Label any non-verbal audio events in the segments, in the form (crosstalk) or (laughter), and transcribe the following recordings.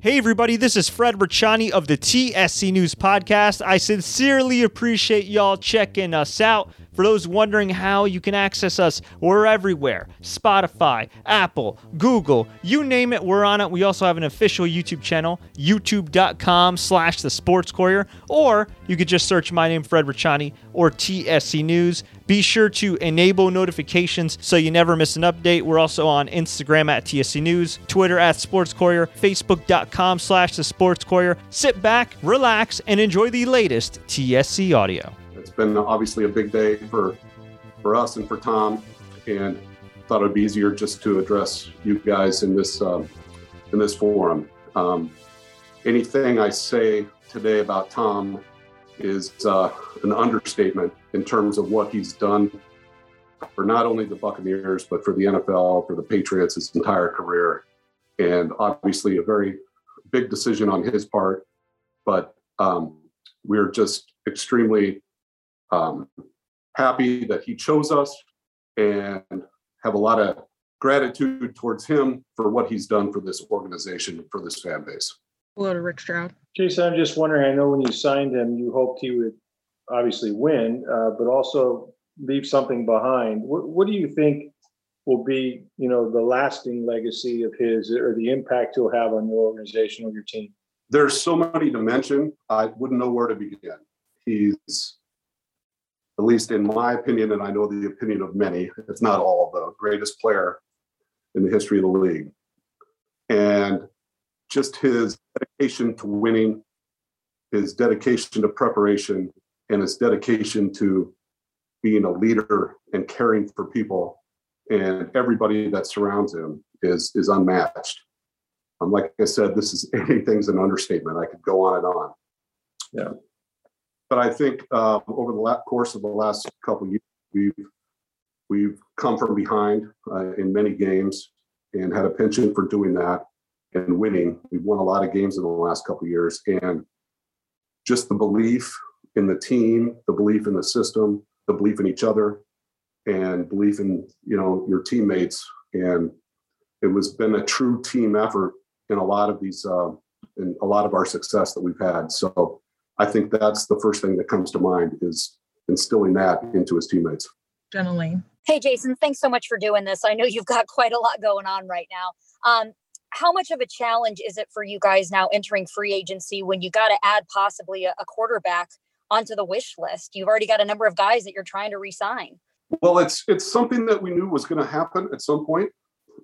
Hey, everybody, this is Fred Ricciani of the TSC News Podcast. I sincerely appreciate y'all checking us out. For those wondering how you can access us, we're everywhere Spotify, Apple, Google, you name it, we're on it. We also have an official YouTube channel, youtube.com slash the sports courier, or you could just search my name, Fred Ricciani, or TSC News. Be sure to enable notifications so you never miss an update. We're also on Instagram at TSC News, Twitter at Sports Courier, Facebook.com slash The Sports Courier. Sit back, relax, and enjoy the latest TSC audio. It's been obviously a big day for for us and for Tom, and thought it'd be easier just to address you guys in this um, in this forum. Um, anything I say today about Tom is uh, an understatement in terms of what he's done for not only the Buccaneers, but for the NFL, for the Patriots, his entire career. And obviously, a very big decision on his part. But um, we're just extremely um, happy that he chose us and have a lot of gratitude towards him for what he's done for this organization, for this fan base. Hello to Rick Stroud. Jason, I'm just wondering, I know when you signed him, you hoped he would obviously win, uh, but also leave something behind. What, what do you think will be, you know, the lasting legacy of his or the impact he'll have on your organization or your team? There's so many to mention. I wouldn't know where to begin. He's, at least in my opinion, and I know the opinion of many, if not all, the greatest player in the history of the league. And just his dedication to winning, his dedication to preparation, and his dedication to being a leader and caring for people and everybody that surrounds him is is unmatched. Um, like I said, this is (laughs) anything's an understatement. I could go on and on. Yeah, but I think uh, over the la- course of the last couple years, we've we've come from behind uh, in many games and had a penchant for doing that and winning. We've won a lot of games in the last couple years, and just the belief in the team, the belief in the system, the belief in each other, and belief in you know your teammates. And it was been a true team effort in a lot of these uh, in a lot of our success that we've had. So I think that's the first thing that comes to mind is instilling that into his teammates. Jenna Laine. Hey, Jason, thanks so much for doing this. I know you've got (laughs) quite a lot going on right now. Um, how much of a challenge is it for you guys now entering free agency when you got to add possibly a, a quarterback onto the wish list? You've already got a number of guys that you're trying to resign. Well, it's it's something that we knew was going to happen at some point,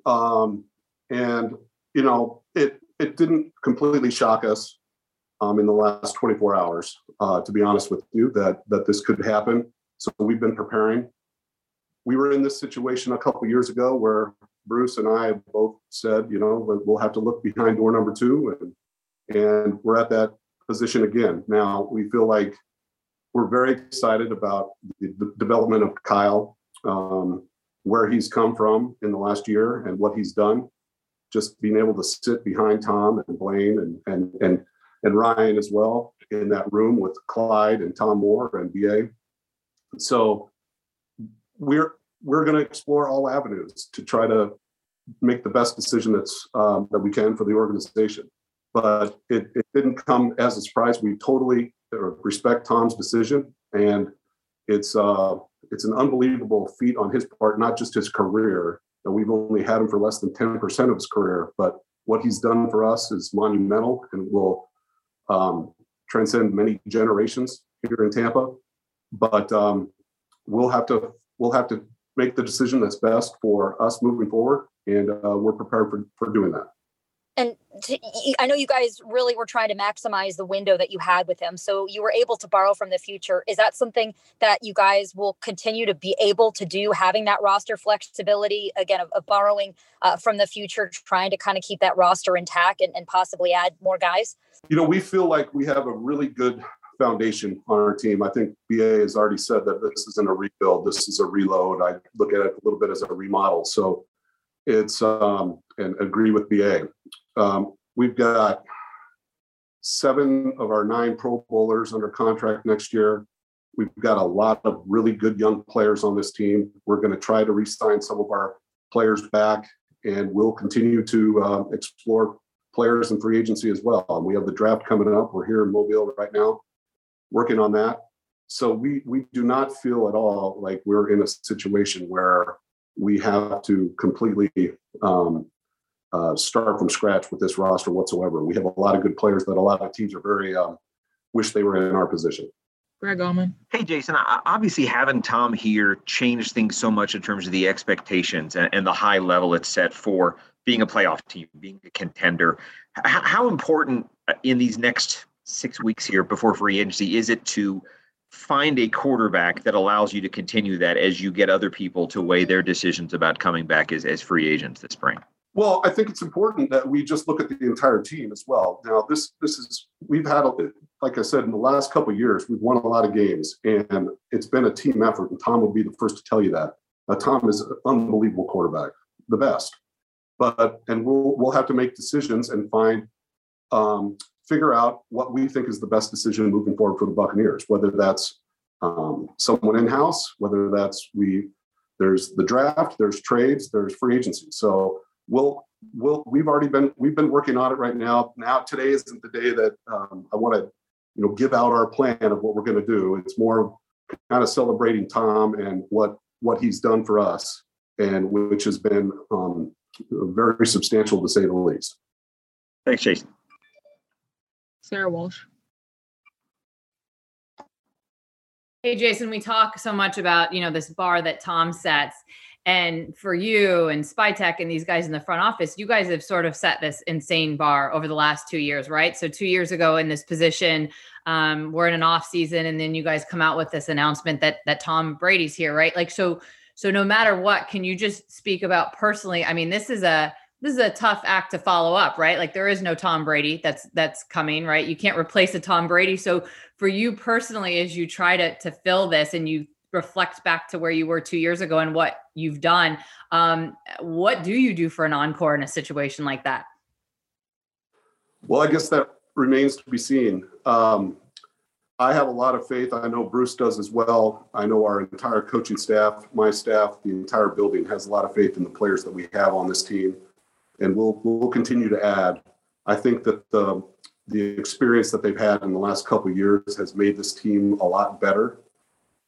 um, and you know it it didn't completely shock us um, in the last 24 hours. Uh, to be honest with you, that that this could happen. So we've been preparing. We were in this situation a couple years ago where Bruce and I both said, you know, we'll have to look behind door number two, and and we're at that position again. Now we feel like we're very excited about the, development of Kyle, um, where he's come from in the last year and what he's done. Just being able to sit behind Tom and Blaine and and and and Ryan as well in that room with Clyde and Tom Moore and BA. So we're we're going to explore all avenues to try to make the best decision that's um, that we can for the organization. But it, it didn't come as a surprise. We totally respect Tom's decision, and it's uh, it's an unbelievable feat on his part, not just his career. We've only had him for less than ten percent of his career, but what he's done for us is monumental and will um, transcend many generations here in Tampa. But um, we'll have to we'll have to make the decision that's best for us moving forward, and uh, we're prepared for, for doing that and to, I know you guys really were trying to maximize the window that you had with him. So you were able to borrow from the future. Is that something that you guys will continue to be able to do, having that roster flexibility again of, of borrowing uh, from the future, trying to kind of keep that roster intact and, and possibly add more guys? You know, we feel like we have a really good foundation on our team. I think BA has already said that this isn't a rebuild, this is a reload. I look at it a little bit as a remodel. So it's um, and agree with BA. Um, we've got seven of our nine Pro Bowlers under contract next year. We've got a lot of really good young players on this team. We're going to try to re-sign some of our players back, and we'll continue to uh, explore players in free agency as well. We have the draft coming up. We're here in Mobile right now, working on that. So we we do not feel at all like we're in a situation where we have to completely um, uh, start from scratch with this roster whatsoever. We have a lot of good players that a lot of teams are very um, wish they were in our position. Greg Auman. Hey, Jason, obviously having Tom here changed things so much in terms of the expectations and, and the high level it's set for being a playoff team, being a contender. H- how important uh, in these next six weeks here before free agency is it to find a quarterback that allows you to continue that as you get other people to weigh their decisions about coming back as, as free agents this spring? Well, I think it's important that we just look at the entire team as well. Now, this this is we've had, like I said, in the last couple years, we've won a lot of games, and it's been a team effort. And Tom will be the first to tell you that. Tom is an unbelievable quarterback, the best. But and we'll we'll have to make decisions and find um, figure out what we think is the best decision moving forward for the Buccaneers, whether that's um, someone in house, whether that's we, there's the draft, there's trades, there's free agency. So we'll, we'll, we've already been, we've been working on it right now. Now, today isn't the day that um, I want to, you know, give out our plan of what we're going to do. It's more kind of celebrating Tom and what, what he's done for us and which has been um, very substantial to say the least. Thanks, Jason. Sarah Walsh. Hey, Jason, we talk so much about, you know, this bar that Tom sets. And for you and Spytek and these guys in the front office, you guys have sort of set this insane bar over the last two years, right? So two years ago in this position, um, we're in an off season, and then you guys come out with this announcement that that Tom Brady's here, right? Like so. So no matter what, can you just speak about personally? I mean, this is a this is a tough act to follow up, right? Like there is no Tom Brady that's that's coming, right? You can't replace a Tom Brady. So for you personally, as you try to to fill this and you reflect back to where you were two years ago and what you've done, um, what do you do for an encore in a situation like that? Well, I guess that remains to be seen. Um, I have a lot of faith. I know Bruce does as well. I know our entire coaching staff, my staff, the entire building has a lot of faith in the players that we have on this team and we'll we'll continue to add. I think that the the experience that they've had in the last couple years has made this team a lot better.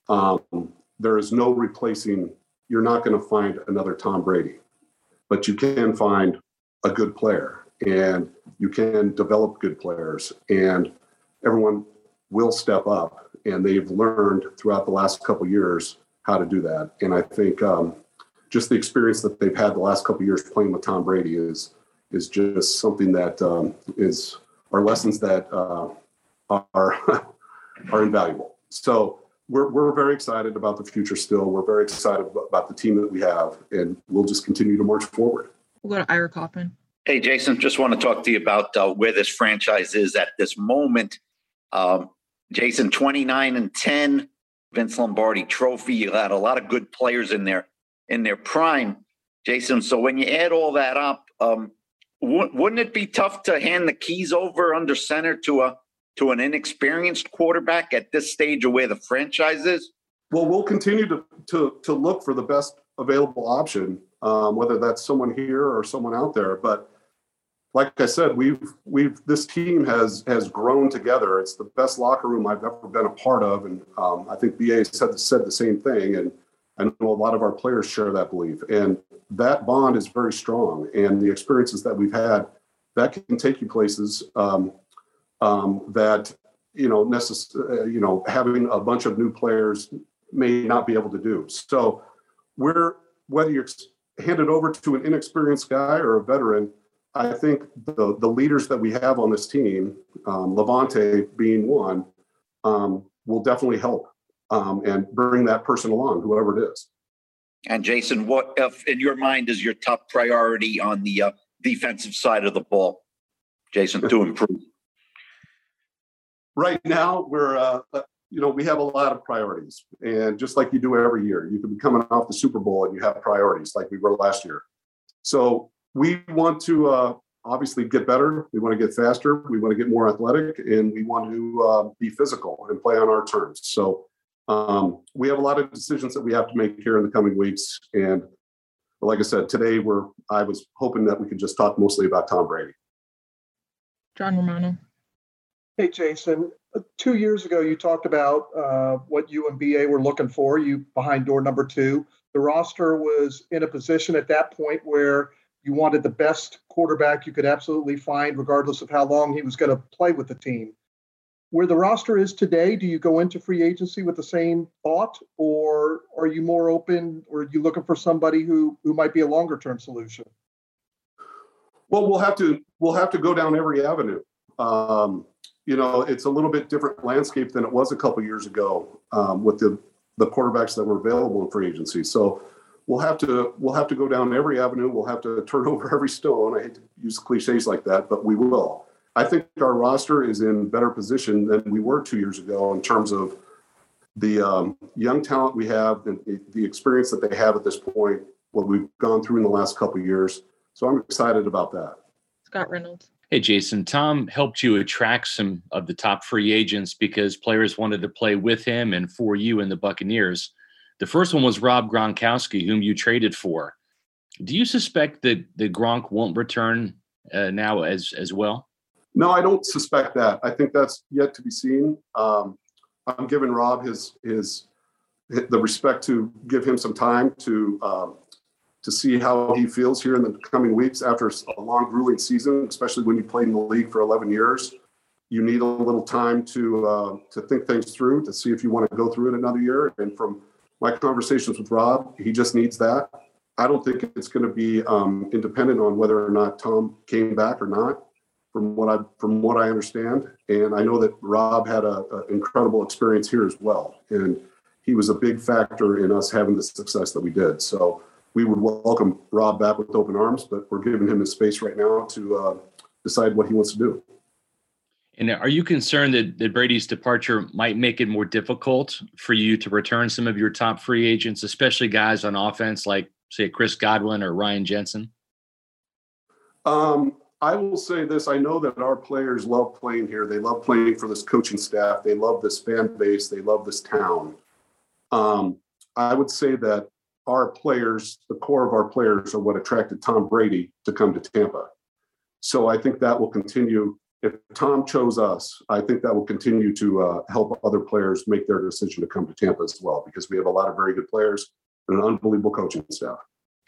Um, there is no replacing. You're not going to find another Tom Brady, but you can find a good player, and you can develop good players, and everyone will step up. And they've learned throughout the last couple years how to do that. And I think um, just the experience that they've had the last couple years playing with Tom Brady is is just something that um, is are lessons that uh, are (laughs) are invaluable. So we're we're very excited about the future. Still, we're very excited about the team that we have, and we'll just continue to march forward. We'll go to Ira Kaufman. Hey, Jason, just want to talk to you about uh, where this franchise is at this moment. Um, Jason, 29 and 10, Vince Lombardi trophy. You had a lot of good players in there in their prime, Jason. So when you add all that up, um, w- wouldn't it be tough to hand the keys over under center to a to an inexperienced quarterback at this stage of where the franchise is? Well, we'll continue to to to look for the best available option, um, whether that's someone here or someone out there. But like I said, we've we've this team has has grown together. It's the best locker room I've ever been a part of, and um, I think BA said said the same thing. And I know a lot of our players share that belief, and that bond is very strong. And the experiences that we've had that can take you places um, um, that you know necess- uh, you know having a bunch of new players may not be able to do. So we're whether you're handed over to an inexperienced guy or a veteran, I think the the leaders that we have on this team, um, Lavonte being one, um, will definitely help um, and bring that person along, whoever it is. And Jason, what if in your mind is your top priority on the uh, defensive side of the ball, Jason, to (laughs) improve? right now, we're uh, uh, you know we have a lot of priorities, and just like you do every year, you could be coming off the Super Bowl and you have priorities like we were last year. So we want to uh, obviously get better. We want to get faster. We want to get more athletic, and we want to uh, be physical and play on our terms. So um, we have a lot of decisions that we have to make here in the coming weeks. And like I said, today we're I was hoping that we could just talk mostly about Tom Brady. John Romano. Hey, Jason. uh, Two years ago, you talked about uh, what you and BA were looking for. You behind door number two. The roster was in a position at that point where you wanted the best quarterback you could absolutely find, regardless of how long he was going to play with the team. Where the roster is today, do you go into free agency with the same thought, or are you more open, or are you looking for somebody who who might be a longer term solution? Well, we'll have to we'll have to go down every avenue. Um, you know, it's a little bit different landscape than it was a couple years ago um, with the the quarterbacks that were available in free agency. So we'll have to we'll have to go down every avenue. We'll have to turn (laughs) over every stone. I hate to use cliches like that, but we will. I think our roster is in better position than we were two years ago in terms of the um, young talent we have, and the- the experience that they have at this point, what we've gone through in the last couple of years. So I'm excited about that. Scott Reynolds. Hey, Jason, Tom helped you attract some of the top free agents because players wanted to play with him and for you in the Buccaneers. The first one was Rob Gronkowski, whom you traded for. Do you suspect that, the Gronk won't return uh, now as, as well? No, I don't suspect that. I think that's yet to be seen. Um, I'm giving Rob his his the respect to give him some time to um, to see how he feels here in the coming weeks after a long, grueling season, especially when you played in the league for 11 years. You need a little time to uh, to think things through to see if you want to go through it another year. And from my conversations with Rob, he just needs that. I don't think it's going to be um, independent on whether or not Tom came back or not from what I from what I understand. And I know that Rob had a, a incredible experience here as well, and he was a big factor in us having the success that we did. So we would welcome Rob back with open arms, but we're giving him the space right now to uh, decide what he wants to do. And are you concerned that, that Brady's departure might make it more difficult for you to return some of your top free agents, especially guys on offense like, say, Chris Godwin or Ryan Jensen? Um, I will say this: I know that our players love playing here. They love playing for this coaching staff. They love this fan base. They love this town. Um, I would say that our players, the core of our players, are what attracted Tom Brady to come to Tampa. So I think that will continue. If Tom chose us, I think that will continue to uh, help other players make their decision to come to Tampa as well, because we have a lot of very good players and an unbelievable coaching staff.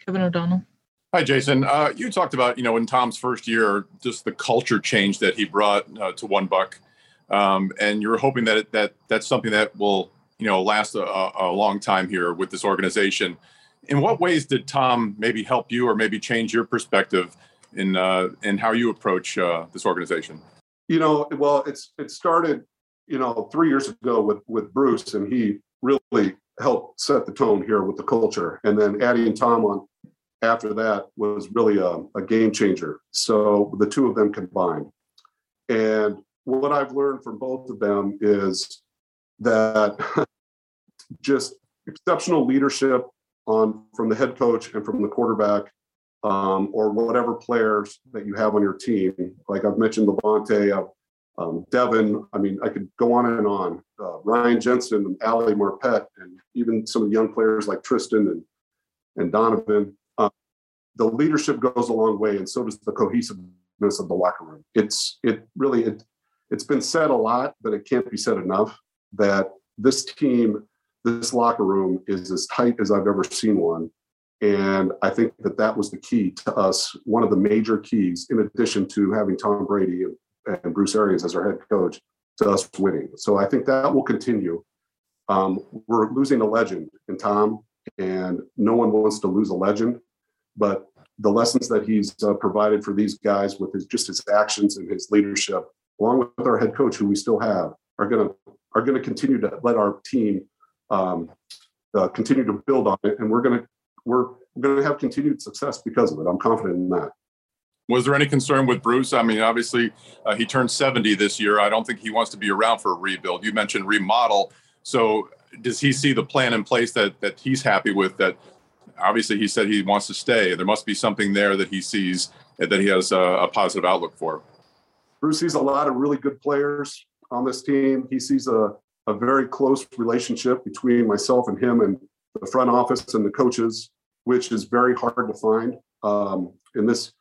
Kevin O'Donnell. Hi, Jason. Uh, you talked about, you know, in Tom's first year, just the culture change that he brought uh, to One Buc, um, and you're hoping that it, that that's something that will, you know, last a, a long time here with this organization. In what ways did Tom maybe help you, or maybe change your perspective in uh, in how you approach uh, this organization? You know, well, it's it started, you know, three years ago with with Bruce, and he really helped set the tone here with the culture, and then adding Tom on after that was really a, a, game changer. So the two of them combined. And what I've learned from both of them is that (laughs) just exceptional leadership on from the head coach and from the quarterback um, or whatever players that you have on your team. Like I've mentioned Lavonte, um, Devin. I mean, I could go on and on. Uh, Ryan Jensen and Marpet, and even some of the young players like Tristan and and Donovan the leadership goes a long way, and so does the cohesiveness of the locker room. It's it really it it's been said a lot, but it can't be said enough that this team, this locker room is as tight as I've ever seen one. And I think that that was the key to us, one of the major keys, in addition to having Tom Brady and, Bruce Arians as our head coach, to us winning. So I think that will continue. Um, we're losing a legend in Tom, and no one wants to lose a legend but the lessons that he's uh, provided for these guys with his just his actions and his leadership, along with our head coach, who we still have, are going to are going to continue to let our team um, uh, continue to build on it, and we're going to we're going to have continued success because of it. I'm confident in that. Was there any concern with Bruce? I mean, obviously, uh, he turned 70 this year. I don't think he wants to be around for a rebuild. You mentioned remodel. So, does he see the plan in place that that he's happy with? That obviously he said he wants to stay. There must be something there that he sees that he has a, a positive outlook for. Bruce sees a lot of really good players on this team. He sees a, a very close relationship between myself and him and the front office and the coaches, which is very hard to find um, in this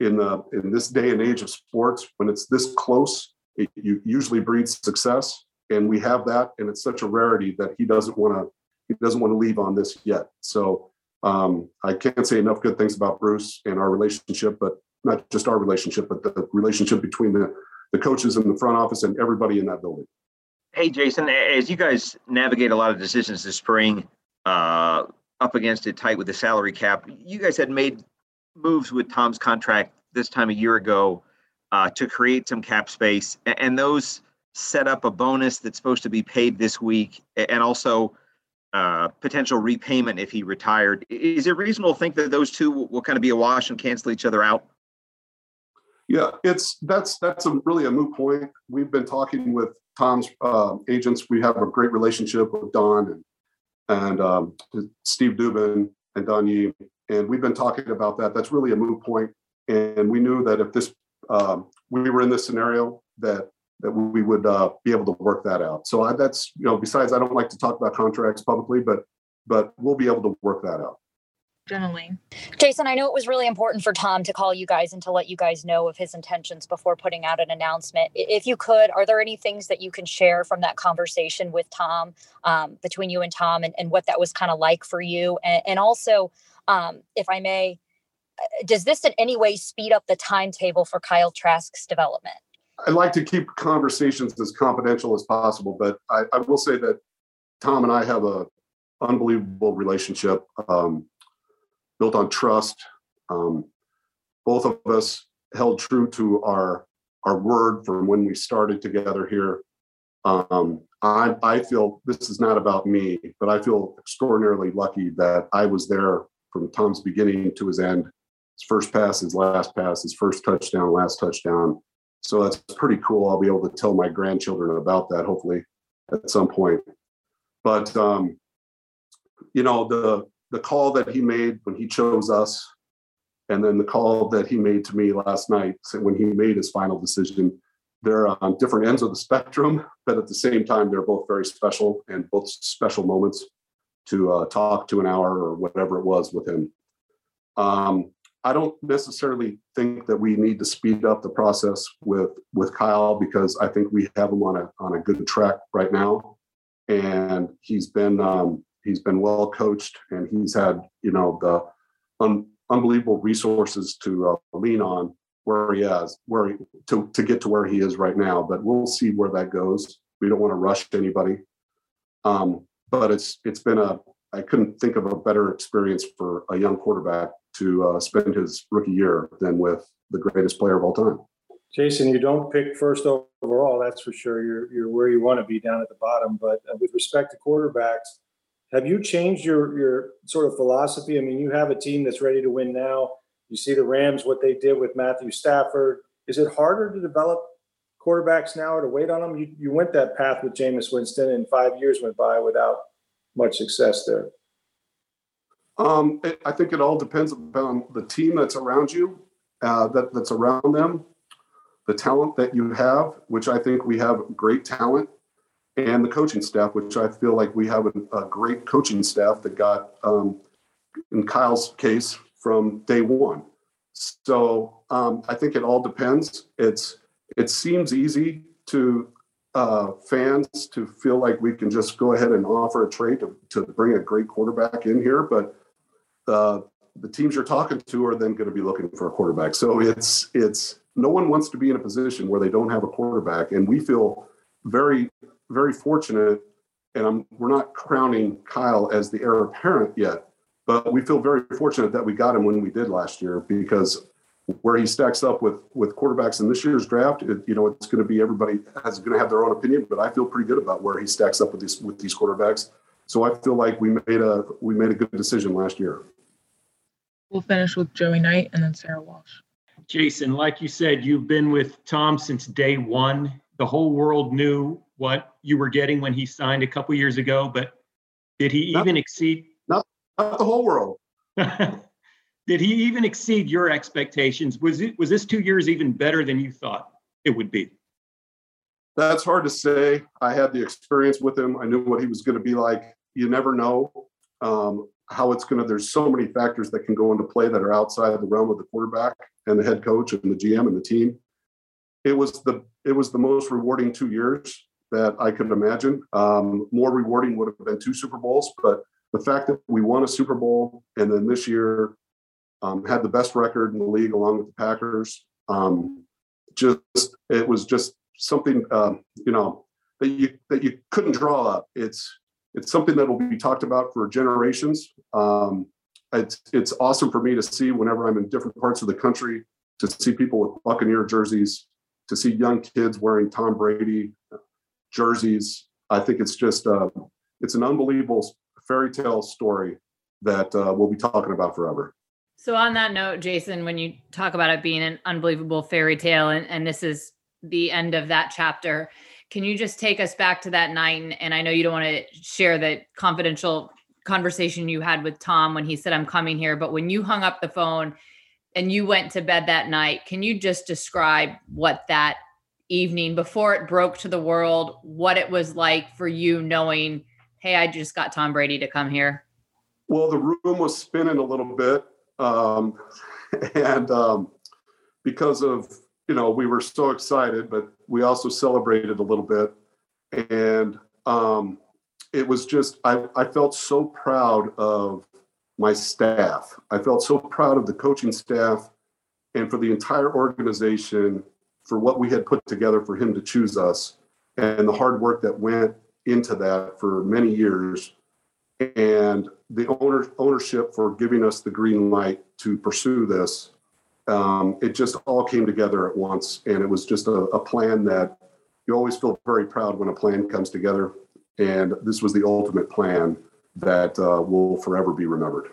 in the in this day and age of sports, when it's this close, it usually breeds success, and we have that, and it's such a rarity that he doesn't want to he doesn't want to leave on this yet. So um, I can't say enough good things about Bruce and our relationship, but not just our relationship, but the relationship between the the coaches in the front office and everybody in that building. Hey, Jason, as you guys navigate a lot of decisions this spring, uh, up against it tight with the salary cap, you guys had made moves with Tom's contract this time a year ago uh, to create some cap space, and those set up a bonus that's supposed to be paid this week, and also uh, potential repayment if he retired. Is it reasonable to think that those two will kind of be a wash and cancel each other out? Yeah, it's that's that's a really a moot point. We've been talking with Tom's uh, agents. We have a great relationship with Don and and um, Steve Dubin and Don Yee, and we've been talking about that. That's really a moot point, and we knew that if this um, we were in this scenario that that we would uh, be able to work that out. So I, that's you know besides I don't like to talk about contracts publicly, but but we'll be able to work that out. Jenna Jason, I know it was really important for Tom to call you guys and to let you guys know of his intentions before putting out an announcement. If you could, are there any things that you can share from that conversation with Tom, um, between you and Tom, and, and what that was kind of like for you? And, and also, um, if I may, uh, does this in any way speed up the timetable for Kyle Trask's development? I like to keep conversations as confidential as possible, but I, I will say that Tom and I have a unbelievable relationship. Um, built on trust. Um, both of us held true to our our word from when we started together here. Um, I, I feel this is not about me, but I feel extraordinarily lucky that I was there from Tom's beginning to his end. His first pass, his last pass, his first touchdown, last touchdown. So that's pretty cool. I'll be able to tell my grandchildren about that hopefully at some point. But um, you know the the call that he made when he chose us, and then the call that he made to me last night when he made his final decision, they're on different ends of the spectrum, but at the same time, they're both very special and both special moments to uh, talk to an hour or whatever it was with him. Um, I don't necessarily think that we need to speed up the process with with Kyle because I think we have him on a on a good track right now, and he's been um, he's been well coached and he's had you know the un, unbelievable resources to uh, lean on where he is where he, to, to get to where he is right now. But we'll see where that goes. We don't want to rush anybody. Um, but it's it's been a i couldn't think of a better experience for a young quarterback to uh, spend his rookie year than with the greatest player of all time Jason, you don't pick first overall, that's for sure. You're you're where you want to be down at the bottom. But uh, with respect to quarterbacks, have you changed your your sort of philosophy? I mean, you have a team that's ready to win now. You see the Rams what they did with Matthew Stafford. Is it harder to develop quarterbacks now or to wait on them? You you went that path with Jameis Winston, and five years went by without much success there. Um, it, I think it all depends upon the team that's around you, uh, that that's around them, the talent that you have, which I think we have great talent and the coaching staff, which I feel like we have a, a great coaching staff that got, um, in Kyle's case, from day one. So um, I think it all depends. It's it seems easy to uh, fans to feel like we can just go ahead and offer a trade to, to bring a great quarterback in here, but uh, the teams you're talking to are then going to be looking for a quarterback. So it's it's no one wants to be in a position where they don't have a quarterback, and we feel very very fortunate, and I'm, we're not crowning Kyle as the heir apparent yet, but we feel very fortunate that we got him when we did last year because where he stacks up with with quarterbacks in this year's draft, it, you know, it's going to be everybody has going to have their own opinion, but I feel pretty good about where he stacks up with these with these quarterbacks. So I feel like we made a we made a good decision last year. We'll finish with Joey Knight and then Sarah Walsh. Jason, like you said, you've been with Tom since day one. The whole world knew what you were getting when he signed a couple years ago, but did he not, even exceed? Not, not the whole world. (laughs) did he even exceed your expectations? Was it was this two years even better than you thought it would be? That's hard to say. I had the experience with him. I knew what he was going to be like. You never know um, how it's going to. There's so many factors that can go into play that are outside the realm of the quarterback and the head coach and the GM and the team. It was the it was the most rewarding two years that I could imagine. Um, more rewarding would have been two Super Bowls, but the fact that we won a Super Bowl and then this year um, had the best record in the league along with the Packers, um, just it was just something um, you know that you that you couldn't draw up. It's it's something that will be talked about for generations. Um, it's it's awesome for me to see whenever I'm in different parts of the country to see people with Buccaneer jerseys, to see young kids wearing Tom Brady jerseys. I think it's just uh, it's an unbelievable fairy tale story that uh, we'll be talking about forever. So on that note, Jason, when you talk about it being an unbelievable fairy tale, and, and this is the end of that chapter, can you just take us back to that night? And, and I know you don't want to share the confidential conversation you had with Tom when he said, I'm coming here, but when you hung up the phone and you went to bed that night, can you just describe what that evening before it broke to the world, what it was like for you knowing, hey, I just got Tom Brady to come here? Well, the room was spinning a little bit. Um, (laughs) and um, because of you know, we were so excited, but we also celebrated a little bit. And um, it was just, I, I felt so proud of my staff. I felt so proud of the coaching staff and for the entire organization for what we had put together for him to choose us and the hard work that went into that for many years and the owner, ownership for giving us the green light to pursue this um, it just all came together at once. And it was just a, a plan that you always feel very proud when a plan comes together. And this was the ultimate plan that uh, will forever be remembered.